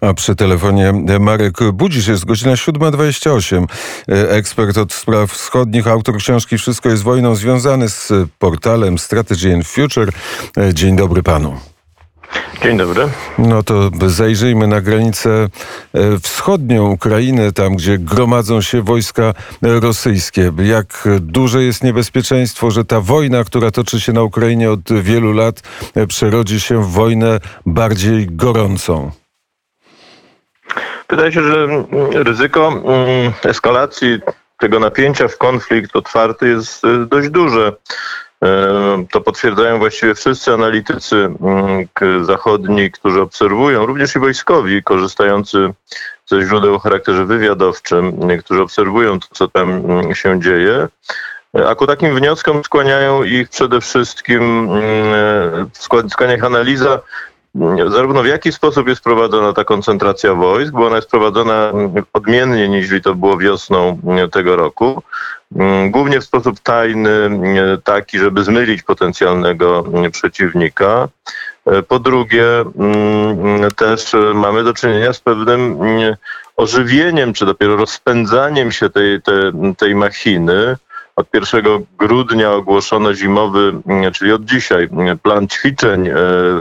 A przy telefonie Marek Budzisz jest godzina 7.28. Ekspert od spraw wschodnich, autor książki Wszystko jest wojną, związany z portalem Strategy and Future. Dzień dobry panu. Dzień dobry. No to zajrzyjmy na granicę wschodnią Ukrainy, tam gdzie gromadzą się wojska rosyjskie. Jak duże jest niebezpieczeństwo, że ta wojna, która toczy się na Ukrainie od wielu lat, przerodzi się w wojnę bardziej gorącą? Wydaje się, że mm, ryzyko mm, eskalacji tego napięcia w konflikt otwarty jest y, dość duże. E, to potwierdzają właściwie wszyscy analitycy mm, zachodni, którzy obserwują, również i wojskowi, korzystający ze źródeł o charakterze wywiadowczym, którzy obserwują to, co tam się dzieje. A ku takim wnioskom skłaniają ich przede wszystkim, skłania ich analiza zarówno w jaki sposób jest prowadzona ta koncentracja wojsk, bo ona jest prowadzona odmiennie niż to było wiosną tego roku. Głównie w sposób tajny, taki, żeby zmylić potencjalnego przeciwnika. Po drugie, też mamy do czynienia z pewnym ożywieniem, czy dopiero rozpędzaniem się tej, tej, tej machiny od 1 grudnia ogłoszono zimowy, mm, czyli od dzisiaj, mm, plan ćwiczeń e,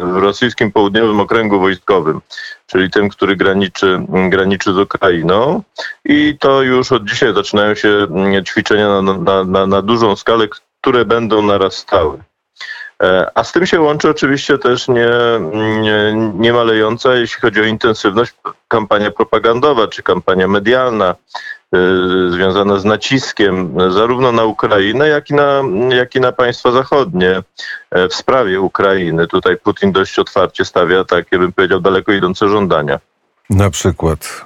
w rosyjskim południowym okręgu wojskowym, czyli tym, który graniczy, mm, graniczy z Ukrainą. I to już od dzisiaj zaczynają się ćwiczenia na, na, na, na dużą skalę, które będą narastały. E, a z tym się łączy oczywiście też nie, nie, nie malejąca, jeśli chodzi o intensywność, kampania propagandowa czy kampania medialna. Y, związane z naciskiem zarówno na Ukrainę, jak i na, jak i na państwa zachodnie e, w sprawie Ukrainy. Tutaj Putin dość otwarcie stawia takie, bym powiedział, daleko idące żądania. Na przykład?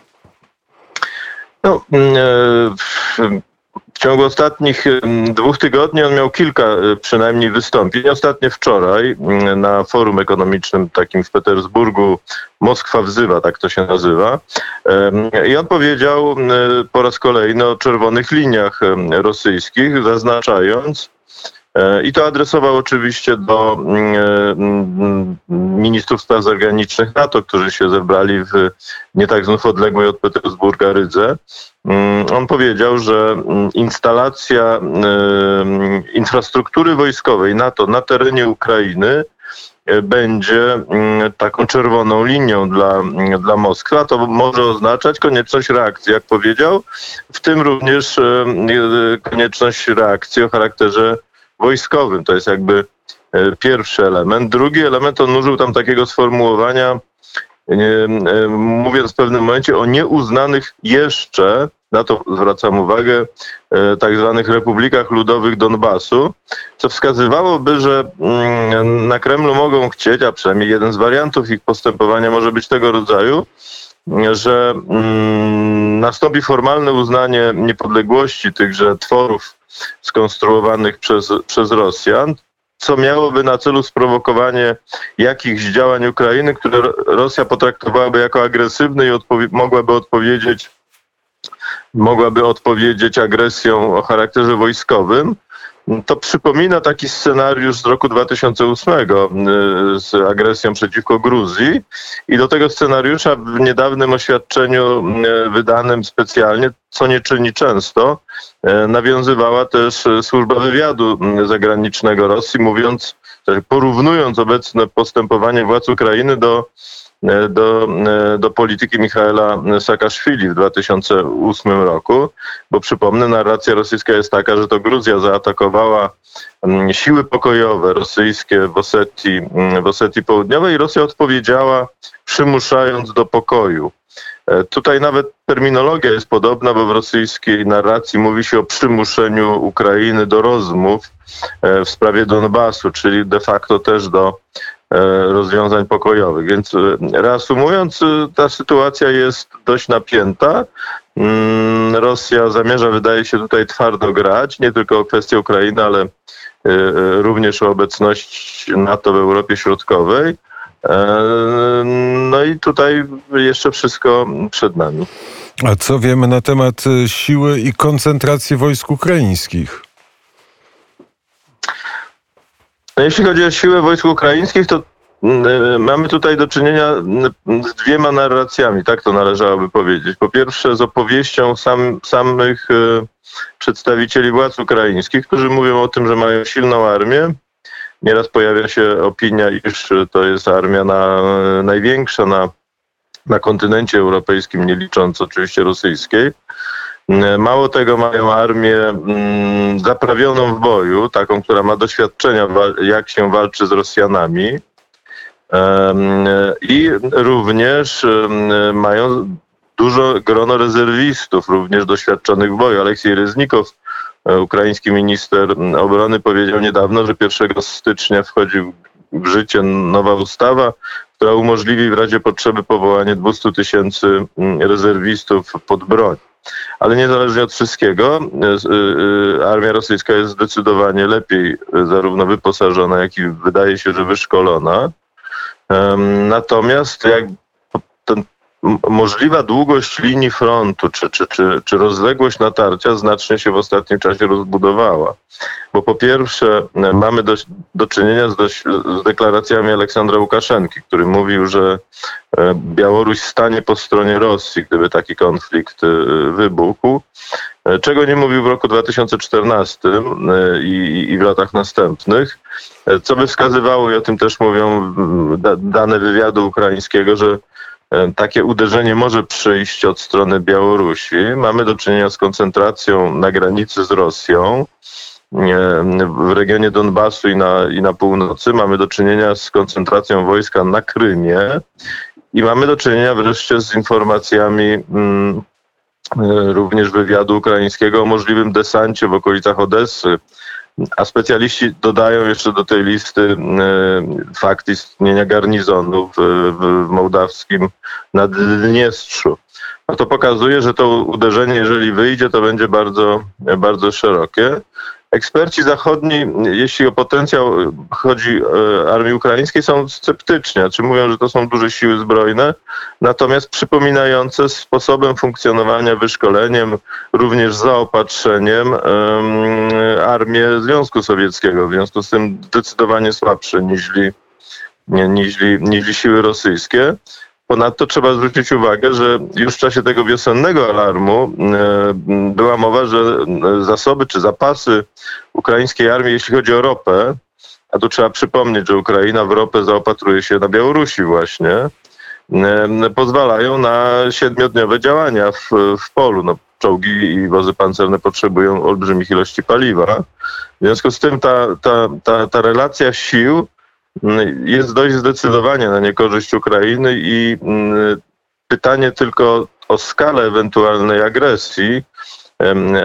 No, mm, e, w ciągu ostatnich dwóch tygodni on miał kilka e, przynajmniej wystąpień. Ostatnie wczoraj na forum ekonomicznym takim w Petersburgu Moskwa wzywa, tak to się nazywa. I on powiedział po raz kolejny o czerwonych liniach rosyjskich, zaznaczając, e, i to adresował oczywiście do ministrów spraw zagranicznych NATO, którzy się zebrali w nie tak znów odległej od Petersburga Rydze. Mm, on powiedział, że mm, instalacja infrastruktury wojskowej NATO na terenie Ukrainy e, będzie mm, taką czerwoną linią dla, dla Moskwy, a to może oznaczać konieczność reakcji, jak powiedział, w tym również e, konieczność reakcji o charakterze wojskowym. To jest jakby e, pierwszy element. Drugi element, on użył tam takiego sformułowania, mówiąc w pewnym momencie o nieuznanych jeszcze, na to zwracam uwagę, e, tak zwanych republikach ludowych Donbasu, co wskazywałoby, że mm, na Kremlu mogą chcieć, a przynajmniej jeden z wariantów ich postępowania może być tego rodzaju, że mm, nastąpi formalne uznanie niepodległości tychże tworów skonstruowanych przez, przez Rosjan, co miałoby na celu sprowokowanie jakichś działań Ukrainy, które Rosja potraktowałaby jako agresywne i odpowie mogłaby odpowiedzieć mogłaby odpowiedzieć agresją o charakterze wojskowym. To przypomina taki scenariusz z roku 2008 y, z agresją przeciwko Gruzji. I do tego scenariusza w niedawnym oświadczeniu y, wydanym specjalnie, co nie czyni często, y, nawiązywała też służba wywiadu zagranicznego Rosji, mówiąc, porównując obecne postępowanie władz Ukrainy do do, e, do polityki Michaela Saakaszwili w 2008 roku, bo przypomnę, narracja rosyjska jest taka, że to Gruzja zaatakowała mm, siły pokojowe rosyjskie w Osetii, mm, w Osetii Południowej i Rosja odpowiedziała przymuszając do pokoju. E, tutaj nawet terminologia jest podobna, bo w rosyjskiej narracji mówi się o przymuszeniu Ukrainy do rozmów w sprawie Donbasu, czyli de facto też do E, rozwiązań pokojowych. Więc e, reasumując, e, ta sytuacja jest dość napięta. Mm, Rosja zamierza, wydaje się, tutaj twardo grać, nie tylko o kwestię Ukrainy, ale również o obecność NATO w Europie Środkowej. No i tutaj jeszcze wszystko przed nami. A co wiemy na temat siły i koncentracji wojsk ukraińskich? Jeśli chodzi o siłę wojsk ukraińskich, to mm, mamy tutaj do czynienia mm, z dwiema narracjami, tak to należałoby powiedzieć. Po pierwsze z opowieścią sam, samych e, przedstawicieli władz ukraińskich, którzy mówią o tym, że mają silną armię. Nieraz pojawia się opinia, iż to jest armia na, największa na, na kontynencie europejskim, nie licząc oczywiście rosyjskiej. Mało tego, mają armię mm, zaprawioną w boju, taką, która ma doświadczenia, jak się walczy z Rosjanami. I również mają dużo grono rezerwistów, również doświadczonych w boju. Aleksiej Reznikow, e, ukraiński minister obrony, powiedział niedawno, że 1 stycznia wchodzi w życie nowa ustawa, która umożliwi w razie potrzeby powołanie 200 tysięcy rezerwistów pod broń. Ale niezależnie od wszystkiego, e, e, armia rosyjska jest zdecydowanie lepiej zarówno wyposażona, jak i wydaje się, że wyszkolona. Natomiast jak ten możliwa długość linii frontu czy, czy, czy, czy rozległość natarcia znacznie się w ostatnim czasie rozbudowała. Bo po pierwsze mamy do, do czynienia z, dość, z deklaracjami Aleksandra Łukaszenki, który mówił, że e, Białoruś stanie po stronie Rosji, gdyby taki konflikt e, wybuchł. E, czego nie mówił w roku 2014 i, i w latach następnych, co by wskazywało, i o tym też mówią dane wywiadu ukraińskiego, że takie uderzenie może przyjść od strony Białorusi. Mamy do czynienia z koncentracją na granicy z Rosją e, w regionie Donbasu i na, i na północy. Mamy do czynienia z koncentracją wojska na Krymie i mamy do czynienia wreszcie z informacjami mm, e, również wywiadu ukraińskiego o możliwym desancie w okolicach Odessy a specjaliści dodają jeszcze do tej listy e, fakt istnienia garnizonu w, w mołdawskim Naddniestrzu. No to pokazuje, że to uderzenie, jeżeli wyjdzie, to będzie bardzo, bardzo szerokie. Eksperci zachodni, jeśli o potencjał chodzi e, armii ukraińskiej, są sceptyczni, czy mówią, że to są duże siły zbrojne, natomiast przypominające sposobem funkcjonowania, wyszkoleniem, również zaopatrzeniem armię Związku Sowieckiego. W związku z tym zdecydowanie słabsze niż, niż, niż siły rosyjskie. Ponadto trzeba zwrócić uwagę, że już w czasie tego wiosennego alarmu e, była mowa, że e, zasoby czy zapasy ukraińskiej armii, jeśli chodzi o ropę, a tu trzeba przypomnieć, że Ukraina w ropę zaopatruje się na Białorusi właśnie, e, pozwalają na siedmiodniowe działania w, w polu. No, czołgi i wozy pancerne potrzebują olbrzymich ilości paliwa. W związku z tym ta, ta, ta, ta relacja sił jest dość zdecydowanie na niekorzyść Ukrainy i mm, pytanie tylko o skalę ewentualnej agresji,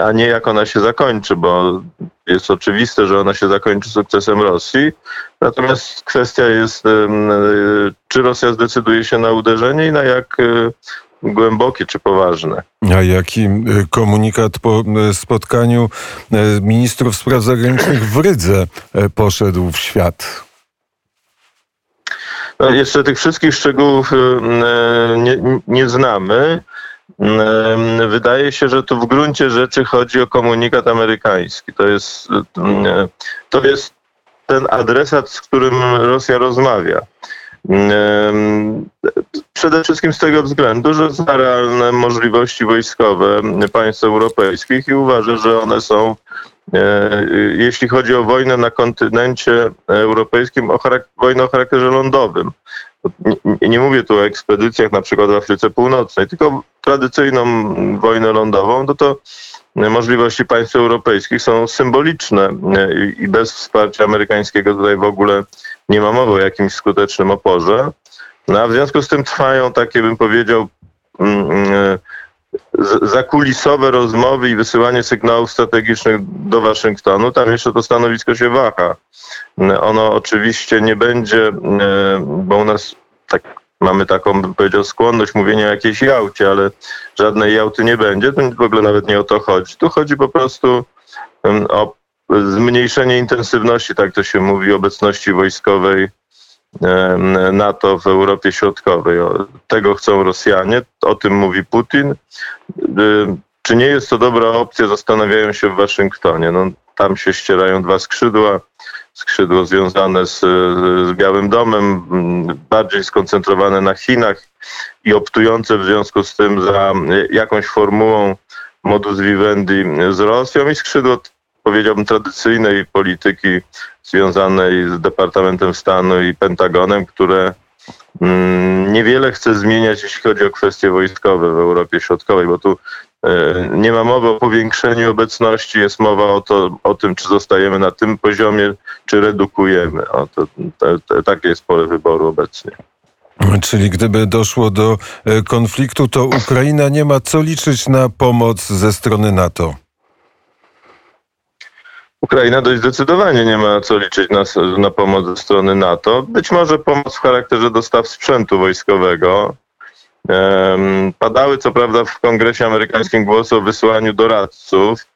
a nie jak ona się zakończy, bo jest oczywiste, że ona się zakończy sukcesem Rosji. Natomiast kwestia jest, czy Rosja zdecyduje się na uderzenie i na jak e, głębokie czy poważne. A jaki e, komunikat po e, spotkaniu ministrów spraw zagranicznych w Rydze poszedł w świat? No, jeszcze tych wszystkich szczegółów y, y, nie, nie znamy. Wydaje się, że tu w gruncie rzeczy chodzi o komunikat amerykański. To jest, to jest ten adresat, z którym Rosja rozmawia. Przede wszystkim z tego względu, że zna realne możliwości wojskowe państw europejskich i uważa, że one są E, jeśli chodzi o wojnę na kontynencie europejskim, o wojnę o charakterze lądowym. Nie, nie, mówię tu o ekspedycjach na przykład w Afryce Północnej, tylko tradycyjną wojnę lądową, no to możliwości państw europejskich są symboliczne e, i bez wsparcia amerykańskiego tutaj w ogóle nie ma mowy o jakimś skutecznym oporze. No a w związku z tym trwają takie, bym powiedział, mm, mm, zakulisowe rozmowy i wysyłanie sygnałów strategicznych do Waszyngtonu, tam jeszcze to stanowisko się waha. Ono oczywiście nie będzie, e, bo u nas tak, mamy taką, bym powiedział, skłonność mówienia o jakiejś jałcie, ale żadnej jałty nie będzie. Tu w ogóle nawet nie o to chodzi. Tu chodzi po prostu o zmniejszenie intensywności, tak to się mówi, obecności wojskowej NATO w Europie Środkowej. Tego chcą Rosjanie, o tym mówi Putin. Czy nie jest to dobra opcja, zastanawiają się w Waszyngtonie. No, tam się ścierają dwa skrzydła. skrzydło związane z, z Białym Domem, bardziej skoncentrowane na Chinach i optujące w związku z tym za jakąś formułą modus vivendi z Rosją i skrzydło, powiedziałbym, tradycyjnej polityki związanej z Departamentem Stanu i Pentagonem, które mm, niewiele chce zmieniać, jeśli chodzi o kwestie wojskowe w Europie Środkowej, bo tu e, nie ma mowy o powiększeniu obecności, jest mowa o, to, o tym, czy zostajemy na tym poziomie, czy redukujemy. O, to, to, to, takie jest pole wyboru obecnie. Czyli gdyby doszło do e, konfliktu, to Ukraina nie ma co liczyć na pomoc ze strony NATO. Ukraina dość zdecydowanie nie ma co liczyć na, na pomoc ze strony NATO. Być może pomoc w charakterze dostaw sprzętu wojskowego. Um, padały co prawda w kongresie amerykańskim głosy o wysyłaniu doradców,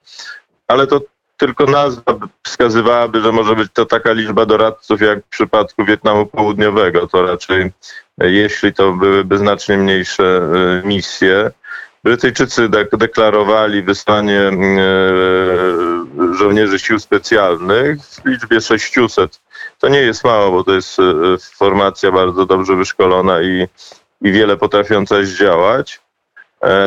ale to tylko nazwa wskazywałaby, że może być to taka liczba doradców jak w przypadku Wietnamu Południowego. To raczej, jeśli to byłyby znacznie mniejsze e, misje. Brytyjczycy deklarowali wysłanie e, żołnierzy sił specjalnych w liczbie 600. To nie jest mało, bo to jest e, formacja bardzo dobrze wyszkolona i, i wiele potrafiąca zdziałać.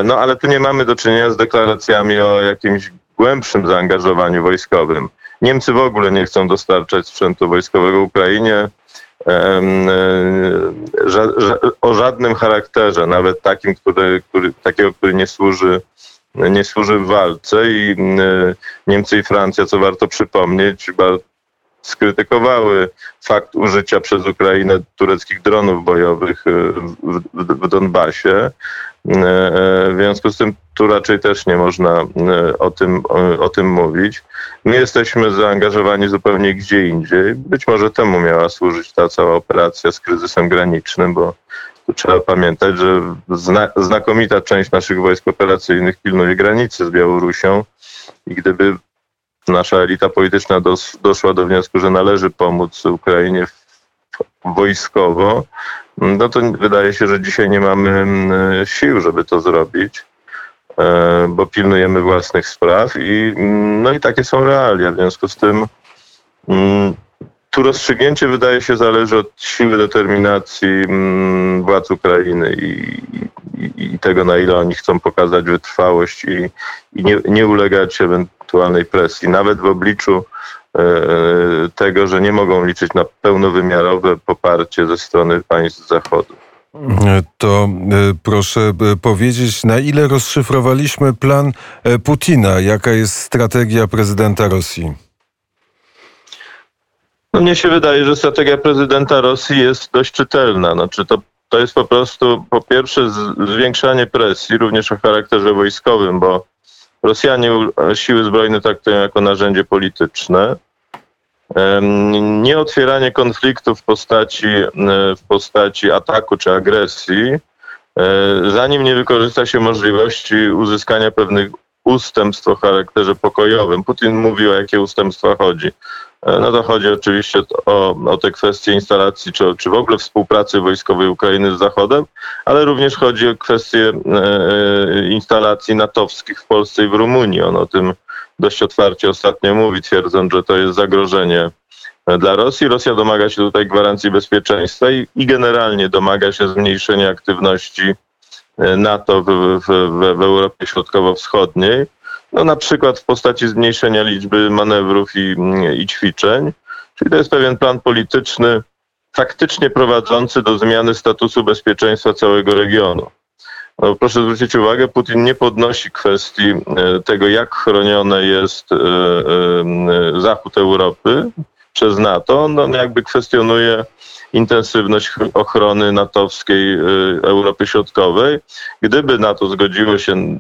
No ale tu nie mamy do czynienia z deklaracjami o jakimś głębszym zaangażowaniu wojskowym. Niemcy w ogóle nie chcą dostarczać sprzętu wojskowego Ukrainie e, o żadnym charakterze, nawet takim, który, który, takiego, który nie służy, nie służy w walce i e, Niemcy i Francja, co warto przypomnieć, skrytykowały fakt użycia przez Ukrainę tureckich dronów bojowych e, w, w, w Donbasie. W związku z tym tu raczej też nie można e, o tym, o, tym mówić. My jesteśmy zaangażowani zupełnie gdzie indziej. Być może temu miała służyć ta cała operacja z kryzysem granicznym, bo trzeba pamiętać, że zna, znakomita część naszych wojsk operacyjnych pilnuje granicy z Białorusią i gdyby nasza elita polityczna dos, doszła do wniosku, że należy pomóc Ukrainie wojskowo, no to wydaje się, że dzisiaj nie mamy sił, żeby to zrobić. E, bo pilnujemy własnych spraw i no i takie są realia. W związku z tym mm, tu rozstrzygnięcie wydaje się zależy od siły determinacji mm, władz Ukrainy i, i, i tego, na ile oni chcą pokazać wytrwałość i, i nie, nie ulegać ewentualnej presji, nawet w obliczu e, tego, że nie mogą liczyć na pełnowymiarowe poparcie ze strony państw Zachodu. To e, proszę e, powiedzieć, na ile rozszyfrowaliśmy plan e, Putina? Jaka jest strategia prezydenta Rosji? No mnie się wydaje, że strategia prezydenta Rosji jest dość czytelna. Znaczy to, to jest po prostu po pierwsze zwiększanie presji, również o charakterze wojskowym, bo Rosjanie siły zbrojne traktują jako narzędzie polityczne nie otwieranie konfliktu w postaci, w postaci ataku czy agresji, e, zanim nie wykorzysta się możliwości uzyskania pewnych ustępstw o charakterze pokojowym. Putin mówi, o jakie ustępstwa chodzi. E, no to chodzi oczywiście o, o te kwestie instalacji, czy, czy w ogóle współpracy wojskowej Ukrainy z Zachodem, ale również chodzi o kwestie e, instalacji natowskich w Polsce i w Rumunii. On o tym dość otwarcie ostatnio mówi, twierdząc, że to jest zagrożenie dla Rosji. Rosja domaga się tutaj gwarancji bezpieczeństwa i, i generalnie domaga się zmniejszenia aktywności e, NATO w, w, w Europie Środkowo-Wschodniej. No, na przykład w postaci zmniejszenia liczby manewrów i, i ćwiczeń. Czyli to jest pewien plan polityczny, faktycznie prowadzący do zmiany statusu bezpieczeństwa całego regionu. No, proszę zwrócić uwagę, Putin nie podnosi kwestii e, tego, jak chronione jest e, e, zachód Europy przez NATO. On jakby kwestionuje intensywność ochrony natowskiej Europy Środkowej. Gdyby NATO zgodziło się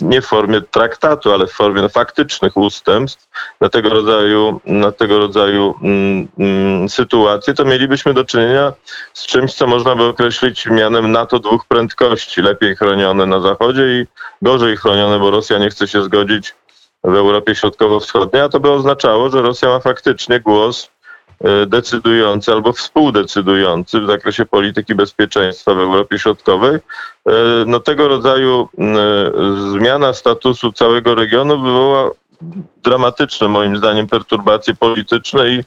nie w formie traktatu, ale w formie faktycznych ustępstw na tego rodzaju, na tego rodzaju mm, mm, sytuacje, to mielibyśmy do czynienia z czymś, co można by określić mianem NATO dwóch prędkości. Lepiej chronione na Zachodzie i gorzej chronione, bo Rosja nie chce się zgodzić w Europie Środkowo-Wschodniej, a to by oznaczało, że Rosja ma faktycznie głos E, decydujący albo współdecydujący w zakresie polityki bezpieczeństwa w Europie Środkowej, e, no tego rodzaju e, zmiana statusu całego regionu wywoła dramatyczne moim zdaniem perturbacje polityczne i,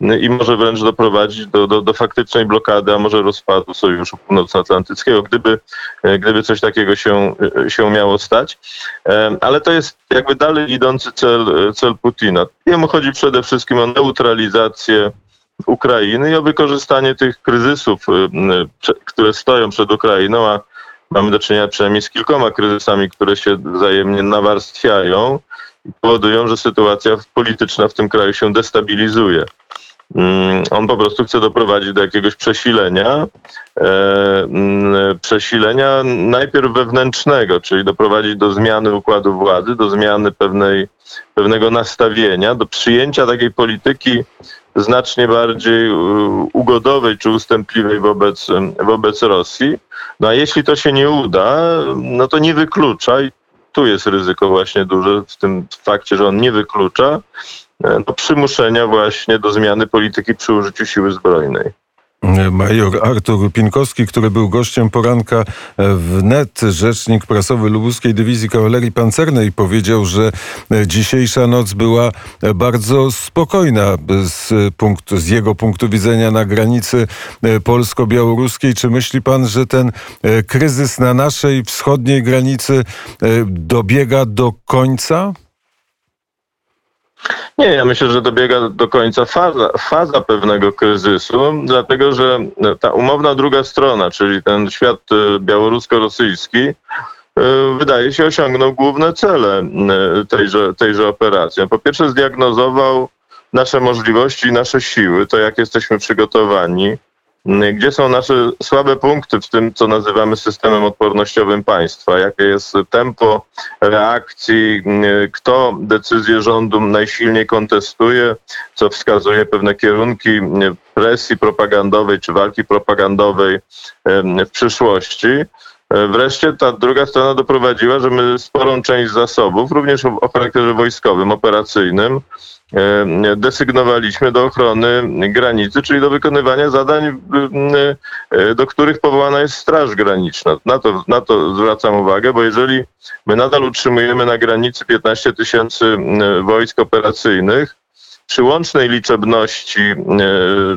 i może wręcz doprowadzić do, do, do faktycznej blokady, a może rozpadu Sojuszu Północnoatlantyckiego, gdyby, gdyby coś takiego się, się miało stać. Ale to jest jakby dalej idący cel, cel Putina. Jemu chodzi przede wszystkim o neutralizację Ukrainy i o wykorzystanie tych kryzysów, które stoją przed Ukrainą, a mamy do czynienia przynajmniej z kilkoma kryzysami, które się wzajemnie nawarstwiają i powodują, że sytuacja polityczna w tym kraju się destabilizuje. Mm, on po prostu chce doprowadzić do jakiegoś przesilenia, e, mm, przesilenia najpierw wewnętrznego, czyli doprowadzić do zmiany układu władzy, do zmiany pewnej, pewnego nastawienia, do przyjęcia takiej polityki znacznie bardziej ugodowej czy ustępliwej wobec, wobec Rosji. No a jeśli to się nie uda, no to nie wyklucza, i tu jest ryzyko właśnie duże w tym fakcie, że on nie wyklucza, e, no, przymuszenia właśnie do zmiany polityki przy użyciu siły zbrojnej. Major Artur Pinkowski, który był gościem poranka w NET, rzecznik prasowy Lubuskiej Dywizji Kawalerii Pancernej, powiedział, że dzisiejsza noc była bardzo spokojna z, punktu, z jego punktu widzenia na granicy polsko-białoruskiej. Czy myśli pan, że ten kryzys na naszej wschodniej granicy dobiega do końca? Nie, ja myślę, że dobiega do końca faza, faza pewnego kryzysu, dlatego że ta umowna druga strona, czyli ten świat y, białorusko-rosyjski, y, wydaje się osiągnął główne cele y, tejże, tejże operacji. Po pierwsze zdiagnozował nasze możliwości i nasze siły, to jak jesteśmy przygotowani, gdzie są nasze słabe punkty w tym, co nazywamy systemem odpornościowym państwa? Jakie jest tempo reakcji? Kto decyzję rządu najsilniej kontestuje? Co wskazuje pewne kierunki presji propagandowej czy walki propagandowej w przyszłości? Wreszcie ta druga strona doprowadziła, że my sporą część zasobów, również o charakterze wojskowym, operacyjnym, E, desygnowaliśmy do ochrony granicy, czyli do wykonywania zadań, e, do których powołana jest Straż Graniczna. Na to, na to zwracam uwagę, bo jeżeli my nadal utrzymujemy na granicy 15 tysięcy wojsk operacyjnych, przy łącznej liczebności e,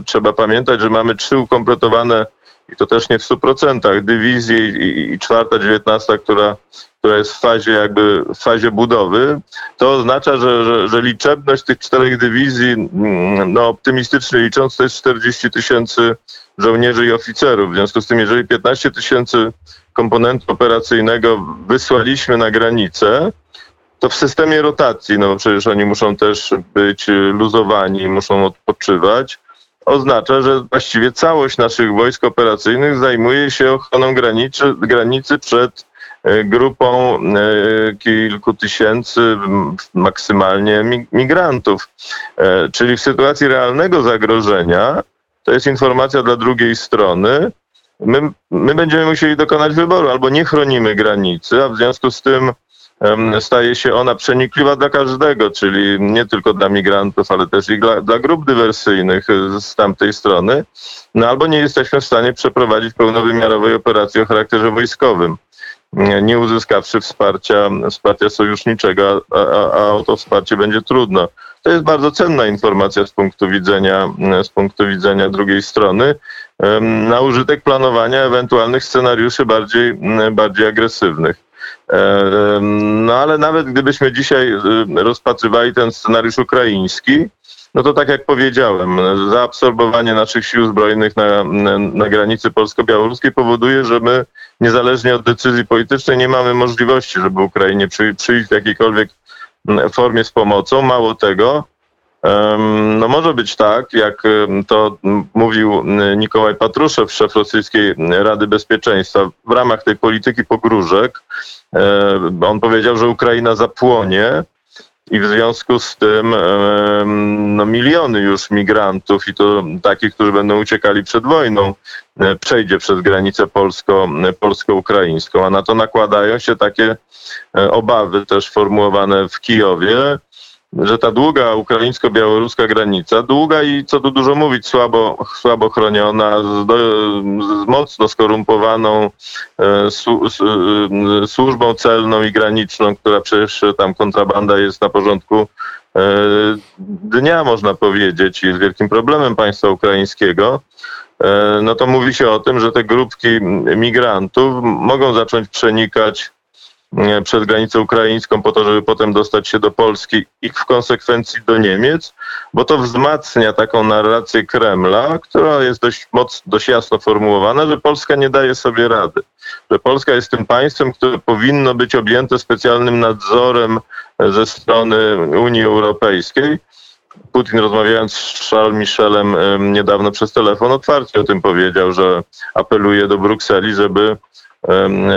trzeba pamiętać, że mamy trzy ukompletowane i to też nie w 100% dywizji i, i czwarta, dziewiętnasta, która, która jest w fazie jakby w fazie budowy, to oznacza, że, że, że liczebność tych czterech dywizji, mm, no optymistycznie licząc, to jest 40 tysięcy żołnierzy i oficerów. W związku z tym, jeżeli 15 tysięcy komponentu operacyjnego wysłaliśmy na granicę, to w systemie rotacji, no przecież oni muszą też być luzowani, muszą odpoczywać, oznacza, że właściwie całość naszych wojsk operacyjnych zajmuje się ochroną granicy, granicy przed e, grupą e, kilku tysięcy maksymalnie migrantów. E, czyli w sytuacji realnego zagrożenia, to jest informacja dla drugiej strony, my, my będziemy musieli dokonać wyboru, albo nie chronimy granicy, a w związku z tym staje się ona przenikliwa dla każdego, czyli nie tylko dla migrantów, ale też i dla, dla grup dywersyjnych z tamtej strony, no albo nie jesteśmy w stanie przeprowadzić pełnowymiarowej operacji o charakterze wojskowym nie uzyskawszy wsparcia, wsparcia sojuszniczego, a, a, a o to wsparcie będzie trudno. To jest bardzo cenna informacja z punktu widzenia, z punktu widzenia drugiej strony na użytek planowania ewentualnych scenariuszy bardziej, bardziej agresywnych. No ale nawet gdybyśmy dzisiaj y, rozpatrywali ten scenariusz ukraiński, no to tak jak powiedziałem, zaabsorbowanie naszych sił zbrojnych na, na, granicy polsko-białoruskiej powoduje, że my niezależnie od decyzji politycznej nie mamy możliwości, żeby Ukrainie przy, przyjść w jakiejkolwiek formie z pomocą. Mało tego, no może być tak, jak to mówił Nikołaj Patruszew, szef rosyjskiej Rady Bezpieczeństwa, w ramach tej polityki pogróżek. On powiedział, że Ukraina zapłonie i w związku z tym no, miliony już migrantów i to takich, którzy będą uciekali przed wojną, e, przejdzie przez granicę polsko, polsko-ukraińską, a na to nakładają się takie e, obawy też formułowane w Kijowie, że ta długa ukraińsko-białoruska granica, długa i co tu dużo mówić, słabo, słabo chroniona, z, do, z mocno skorumpowaną e, su, su, e, służbą celną i graniczną, która przecież tam kontrabanda jest na porządku e, dnia, można powiedzieć, i jest wielkim problemem państwa ukraińskiego. E, no to mówi się o tym, że te grupki migrantów mogą zacząć przenikać przez granicę ukraińską po to, żeby potem dostać się do Polski i w konsekwencji do Niemiec, bo to wzmacnia taką narrację Kremla, która jest dość, moc, dość jasno formułowana, że Polska nie daje sobie rady. Że Polska jest tym państwem, które powinno być objęte specjalnym nadzorem ze strony Unii Europejskiej. Putin rozmawiając z Charles Michelem niedawno przez telefon otwarcie o tym powiedział, że apeluje do Brukseli, żeby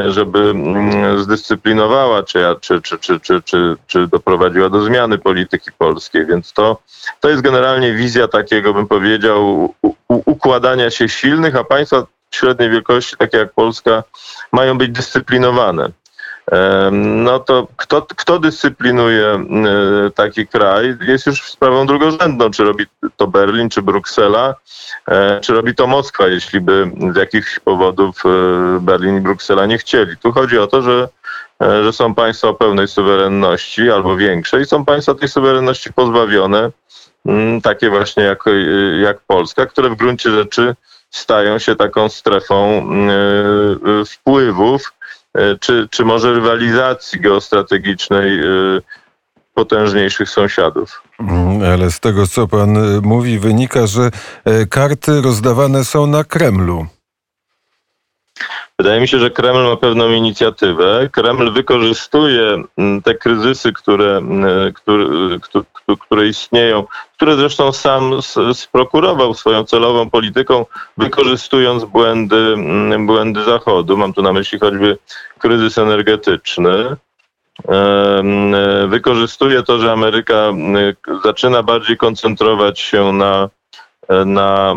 żeby mm, zdyscyplinowała, czy, czy, czy, czy, czy, czy, czy doprowadziła do zmiany polityki polskiej. Więc to, to jest generalnie wizja takiego, bym powiedział, układania się silnych, a państwa średniej wielkości, takie jak Polska, mają być dyscyplinowane. No to kto, kto dyscyplinuje taki kraj, jest już sprawą drugorzędną, czy robi to Berlin, czy Bruksela, e, czy robi to Moskwa, jeśli by z jakichś powodów e, Berlin i Bruksela nie chcieli. Tu chodzi o to, że, e, że są państwa o pełnej suwerenności albo większej, są państwa tej suwerenności pozbawione, takie właśnie jak, jak Polska, które w gruncie rzeczy stają się taką strefą wpływów, E, czy, czy może rywalizacji geostrategicznej e, potężniejszych sąsiadów. Mm, ale z tego, co pan e, mówi, wynika, że karty rozdawane są na Kremlu. Wydaje mi się, że Kreml ma pewną inicjatywę. Kreml wykorzystuje mm, te kryzysy, które, mm, które, które istnieją, które zresztą sam sprokurował swoją celową polityką, wykorzystując błędy, mm, błędy Zachodu. Mam tu na myśli choćby kryzys energetyczny. Wykorzystuje to, że Ameryka zaczyna bardziej koncentrować się na na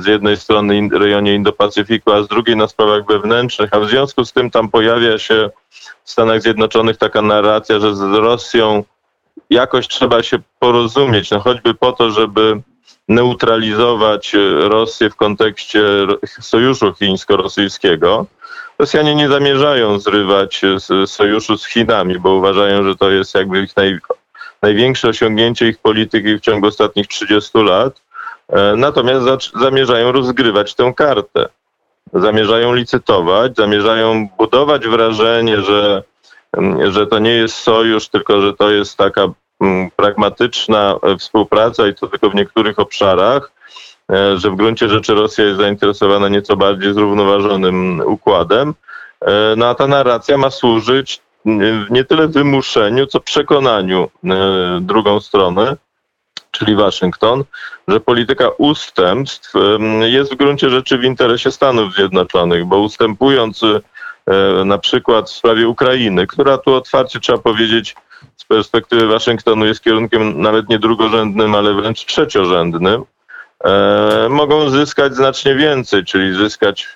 z jednej strony rejonie Indo-Pacyfiku, a z drugiej na sprawach wewnętrznych, a w związku z tym tam pojawia się w Stanach Zjednoczonych taka narracja, że z Rosją jakoś trzeba się porozumieć, no choćby po to, żeby neutralizować Rosję w kontekście sojuszu chińsko-rosyjskiego. Rosjanie nie zamierzają zrywać sojuszu z Chinami, bo uważają, że to jest jakby ich naj, największe osiągnięcie ich polityki w ciągu ostatnich 30 lat. E, natomiast zamierzają rozgrywać tę kartę. Zamierzają licytować, zamierzają budować wrażenie, że, mm, że to nie jest sojusz, tylko że to jest taka mm, pragmatyczna e, współpraca i to tylko w niektórych obszarach, e, że w gruncie rzeczy Rosja jest zainteresowana nieco bardziej zrównoważonym układem. No a ta narracja ma służyć nie tyle wymuszeniu, co przekonaniu drugą stronę, czyli Waszyngton, że polityka ustępstw jest w gruncie rzeczy w interesie Stanów Zjednoczonych, bo ustępując e, na przykład w sprawie Ukrainy, która tu otwarcie trzeba powiedzieć z perspektywy Waszyngtonu jest kierunkiem nawet nie drugorzędnym, ale wręcz trzeciorzędnym, e, mogą zyskać znacznie więcej, czyli zyskać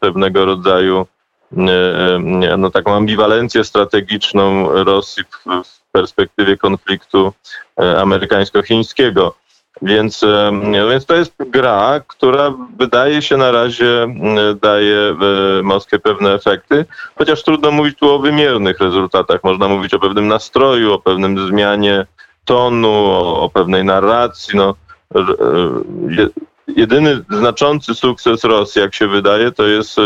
pewnego rodzaju e, no, taką ambiwalencję strategiczną Rosji w, w perspektywie konfliktu e, amerykańsko-chińskiego. Więc, e, więc to jest gra, która wydaje się na razie daje Moskwie pewne efekty, chociaż trudno mówić tu o wymiernych rezultatach. Można mówić o pewnym nastroju, o pewnym zmianie tonu, o, o pewnej narracji. No, e, jedyny znaczący sukces Rosji, jak się wydaje, to jest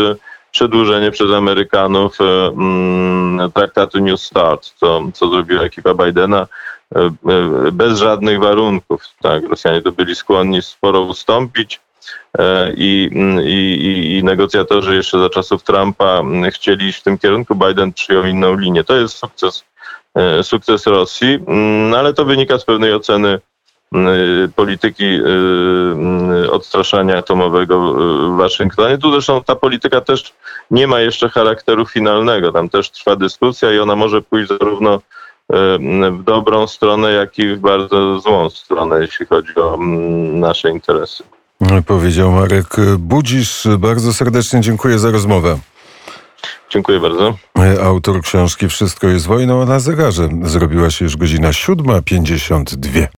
przedłużenie przez Amerykanów e, mm, traktatu New Start, co, co zrobiła ekipa Bidena e, e, bez żadnych warunków. Tak, Rosjanie to byli skłonni sporo ustąpić i, i, i negocjatorzy jeszcze za czasów Trumpa chcieli iść w tym kierunku. Biden przyjął inną linię. To jest sukces, sukces Rosji, ale to wynika z pewnej oceny polityki y, y, odstraszania atomowego w Waszyngtonie. Tu zresztą ta polityka też nie ma jeszcze charakteru finalnego. Tam też trwa dyskusja i ona może pójść zarówno w dobrą stronę, jak i w bardzo złą stronę, jeśli chodzi o mm, nasze interesy. Powiedział Marek Budzisz. Bardzo serdecznie dziękuję za rozmowę. Dziękuję bardzo. Autor książki Wszystko jest wojną, a na zegarze zrobiła się już godzina 7.52.